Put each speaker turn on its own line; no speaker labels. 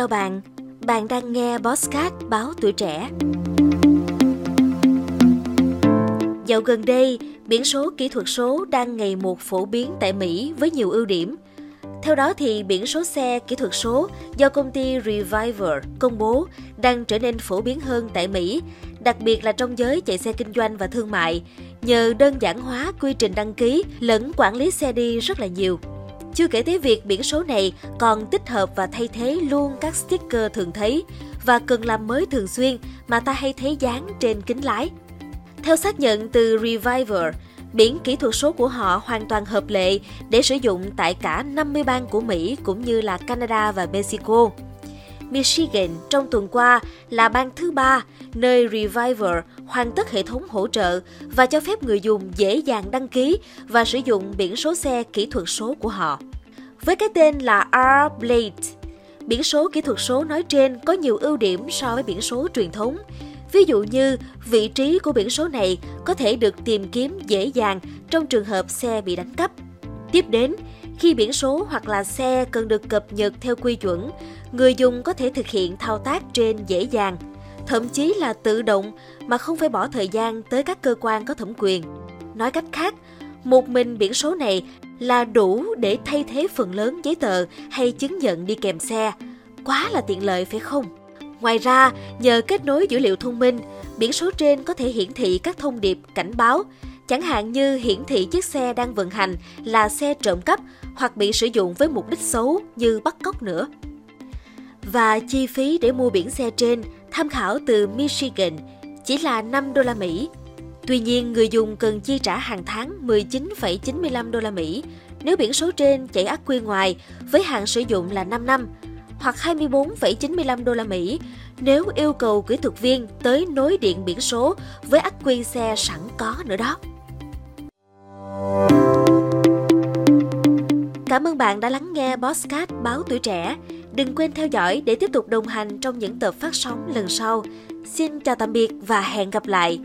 chào bạn, bạn đang nghe Bosscat báo tuổi trẻ. Dạo gần đây, biển số kỹ thuật số đang ngày một phổ biến tại Mỹ với nhiều ưu điểm. Theo đó thì biển số xe kỹ thuật số do công ty Reviver công bố đang trở nên phổ biến hơn tại Mỹ, đặc biệt là trong giới chạy xe kinh doanh và thương mại, nhờ đơn giản hóa quy trình đăng ký lẫn quản lý xe đi rất là nhiều. Chưa kể tới việc biển số này còn tích hợp và thay thế luôn các sticker thường thấy và cần làm mới thường xuyên mà ta hay thấy dán trên kính lái. Theo xác nhận từ Reviver, biển kỹ thuật số của họ hoàn toàn hợp lệ để sử dụng tại cả 50 bang của Mỹ cũng như là Canada và Mexico. Michigan trong tuần qua là bang thứ ba nơi Reviver hoàn tất hệ thống hỗ trợ và cho phép người dùng dễ dàng đăng ký và sử dụng biển số xe kỹ thuật số của họ. Với cái tên là R-Blade, biển số kỹ thuật số nói trên có nhiều ưu điểm so với biển số truyền thống. Ví dụ như vị trí của biển số này có thể được tìm kiếm dễ dàng trong trường hợp xe bị đánh cắp. Tiếp đến, khi biển số hoặc là xe cần được cập nhật theo quy chuẩn, người dùng có thể thực hiện thao tác trên dễ dàng, thậm chí là tự động mà không phải bỏ thời gian tới các cơ quan có thẩm quyền. Nói cách khác, một mình biển số này là đủ để thay thế phần lớn giấy tờ hay chứng nhận đi kèm xe. Quá là tiện lợi phải không? Ngoài ra, nhờ kết nối dữ liệu thông minh, biển số trên có thể hiển thị các thông điệp cảnh báo, chẳng hạn như hiển thị chiếc xe đang vận hành là xe trộm cắp hoặc bị sử dụng với mục đích xấu như bắt cóc nữa. Và chi phí để mua biển xe trên tham khảo từ Michigan chỉ là 5 đô la Mỹ. Tuy nhiên, người dùng cần chi trả hàng tháng 19,95 đô la Mỹ nếu biển số trên chạy ắc quy ngoài với hạn sử dụng là 5 năm hoặc 24,95 đô la Mỹ nếu yêu cầu kỹ thuật viên tới nối điện biển số với ắc quy xe sẵn có nữa đó. Cảm ơn bạn đã lắng nghe Bosscat báo tuổi trẻ. Đừng quên theo dõi để tiếp tục đồng hành trong những tập phát sóng lần sau. Xin chào tạm biệt và hẹn gặp lại.